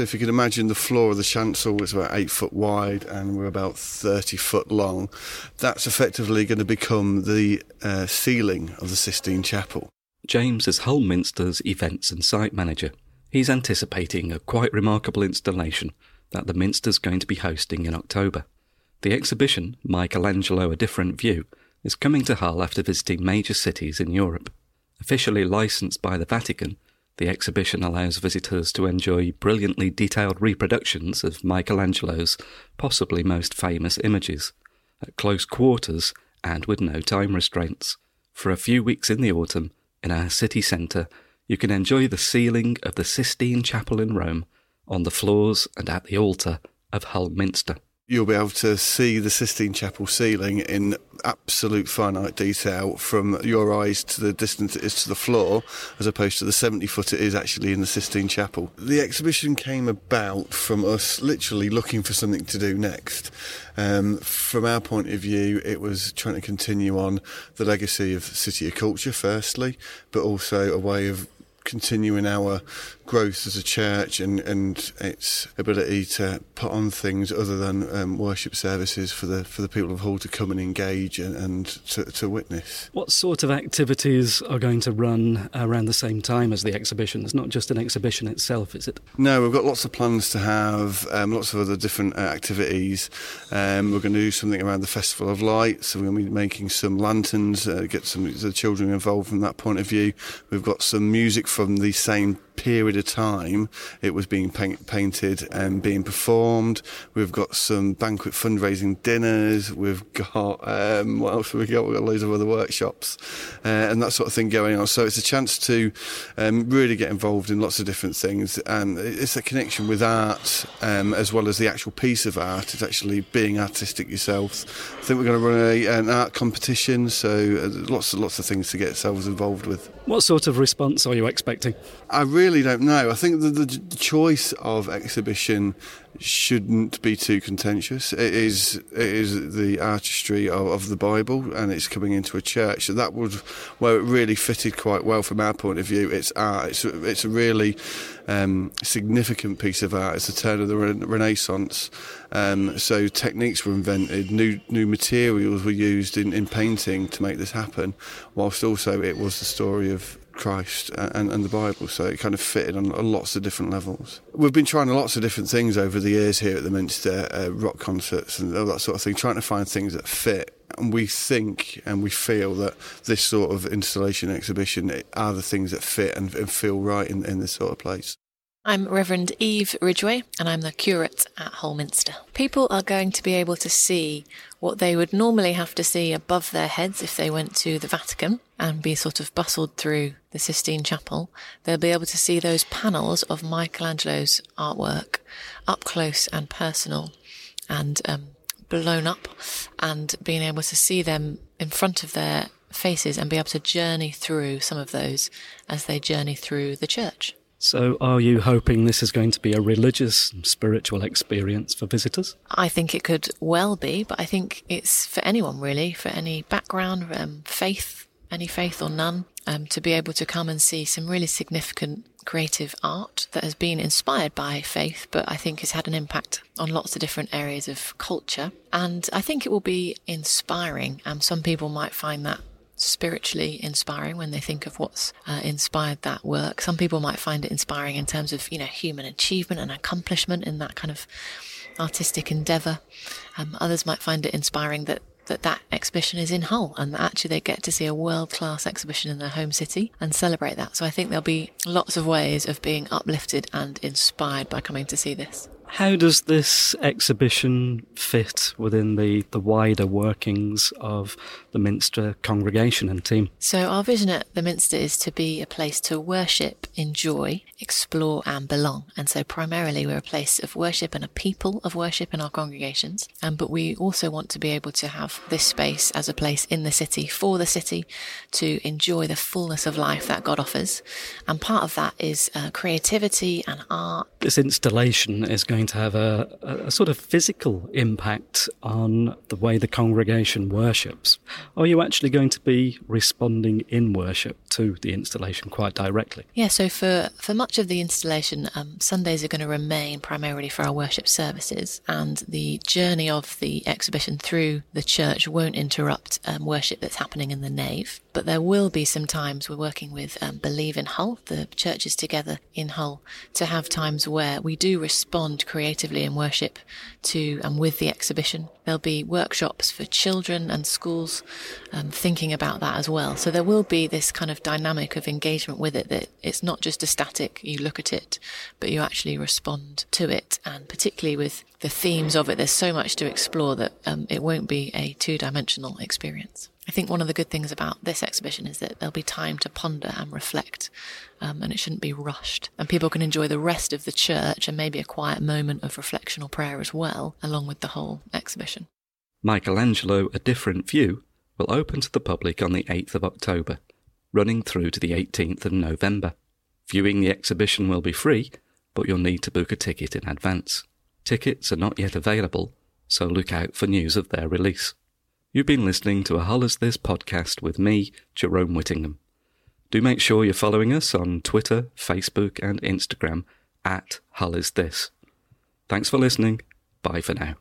So if you can imagine the floor of the chancel was about eight foot wide and we're about 30 foot long, that's effectively going to become the uh, ceiling of the Sistine Chapel. James is Hull Minster's events and site manager. He's anticipating a quite remarkable installation that the Minster's going to be hosting in October. The exhibition, Michelangelo A Different View, is coming to Hull after visiting major cities in Europe. Officially licensed by the Vatican, the exhibition allows visitors to enjoy brilliantly detailed reproductions of Michelangelo's possibly most famous images, at close quarters and with no time restraints. For a few weeks in the autumn, in our city centre, you can enjoy the ceiling of the Sistine Chapel in Rome, on the floors and at the altar of Hull Minster you'll be able to see the Sistine Chapel ceiling in absolute finite detail from your eyes to the distance it is to the floor, as opposed to the 70 foot it is actually in the Sistine Chapel. The exhibition came about from us literally looking for something to do next. Um, from our point of view, it was trying to continue on the legacy of City of Culture, firstly, but also a way of continuing our growth as a church and, and its ability to put on things other than um, worship services for the for the people of Hull to come and engage and, and to, to, witness. What sort of activities are going to run around the same time as the exhibition? It's not just an exhibition itself, is it? No, we've got lots of plans to have um, lots of other different uh, activities. Um, we're going to do something around the Festival of Lights, so we're going to be making some lanterns, uh, get some the children involved from that point of view. We've got some music from the same period of time it was being paint, painted and being performed. We've got some banquet fundraising dinners. We've got um, what else have we got? We've got loads of other workshops uh, and that sort of thing going on. So it's a chance to um, really get involved in lots of different things, and it's a connection with art um, as well as the actual piece of art. It's actually being artistic yourself. I think we're going to run a, an art competition, so uh, lots lots of things to get ourselves involved with. What sort of response are you expecting? I really don't know. I think the, the choice of exhibition shouldn't be too contentious. It is it is the artistry of, of, the Bible, and it's coming into a church. So that would where it really fitted quite well from our point of view. It's art. It's it's a really um, significant piece of art. It's the turn of the Renaissance. Um, so techniques were invented, new new materials were used in, in painting to make this happen, whilst also it was the story of Christ and, and, the Bible, so it kind of fitted on, lots of different levels. We've been trying lots of different things over the years here at the Minster, uh, rock concerts and all that sort of thing, trying to find things that fit. And we think and we feel that this sort of installation exhibition are the things that fit and, and feel right in, in this sort of place. I'm Reverend Eve Ridgway, and I'm the curate at Hull Minster. People are going to be able to see what they would normally have to see above their heads if they went to the Vatican and be sort of bustled through the Sistine Chapel. They'll be able to see those panels of Michelangelo's artwork up close and personal and um, blown up, and being able to see them in front of their faces and be able to journey through some of those as they journey through the church. So, are you hoping this is going to be a religious, spiritual experience for visitors? I think it could well be, but I think it's for anyone really, for any background, um, faith, any faith or none, um, to be able to come and see some really significant creative art that has been inspired by faith, but I think has had an impact on lots of different areas of culture. And I think it will be inspiring. Um, some people might find that spiritually inspiring when they think of what's uh, inspired that work. Some people might find it inspiring in terms of, you know, human achievement and accomplishment in that kind of artistic endeavor. Um, others might find it inspiring that that that exhibition is in Hull and that actually they get to see a world class exhibition in their home city and celebrate that. So I think there'll be lots of ways of being uplifted and inspired by coming to see this. How does this exhibition fit within the, the wider workings of the Minster congregation and team? So, our vision at the Minster is to be a place to worship, enjoy, explore, and belong. And so, primarily, we're a place of worship and a people of worship in our congregations. Um, but we also want to be able to have this space as a place in the city for the city to enjoy the fullness of life that God offers. And part of that is uh, creativity and art. This installation is going going to have a, a, sort of physical impact on the way the congregation worships? Are you actually going to be responding in worship to the installation quite directly? Yeah, so for, for much of the installation, um, Sundays are going to remain primarily for our worship services, and the journey of the exhibition through the church won't interrupt um, worship that's happening in the nave. But there will be some times we're working with um, Believe in Hull, the churches together in Hull, to have times where we do respond creatively in worship to and with the exhibition. There'll be workshops for children and schools um, thinking about that as well. So there will be this kind of dynamic of engagement with it that it's not just a static, you look at it, but you actually respond to it. And particularly with the themes of it, there's so much to explore that um, it won't be a two dimensional experience. I think one of the good things about this exhibition is that there'll be time to ponder and reflect, um, and it shouldn't be rushed. And people can enjoy the rest of the church and maybe a quiet moment of reflection or prayer as well, along with the whole exhibition. Michelangelo A Different View will open to the public on the 8th of October, running through to the 18th of November. Viewing the exhibition will be free, but you'll need to book a ticket in advance. Tickets are not yet available, so look out for news of their release. You've been listening to a Hull Is This podcast with me, Jerome Whittingham. Do make sure you're following us on Twitter, Facebook, and Instagram at Hull Is This. Thanks for listening. Bye for now.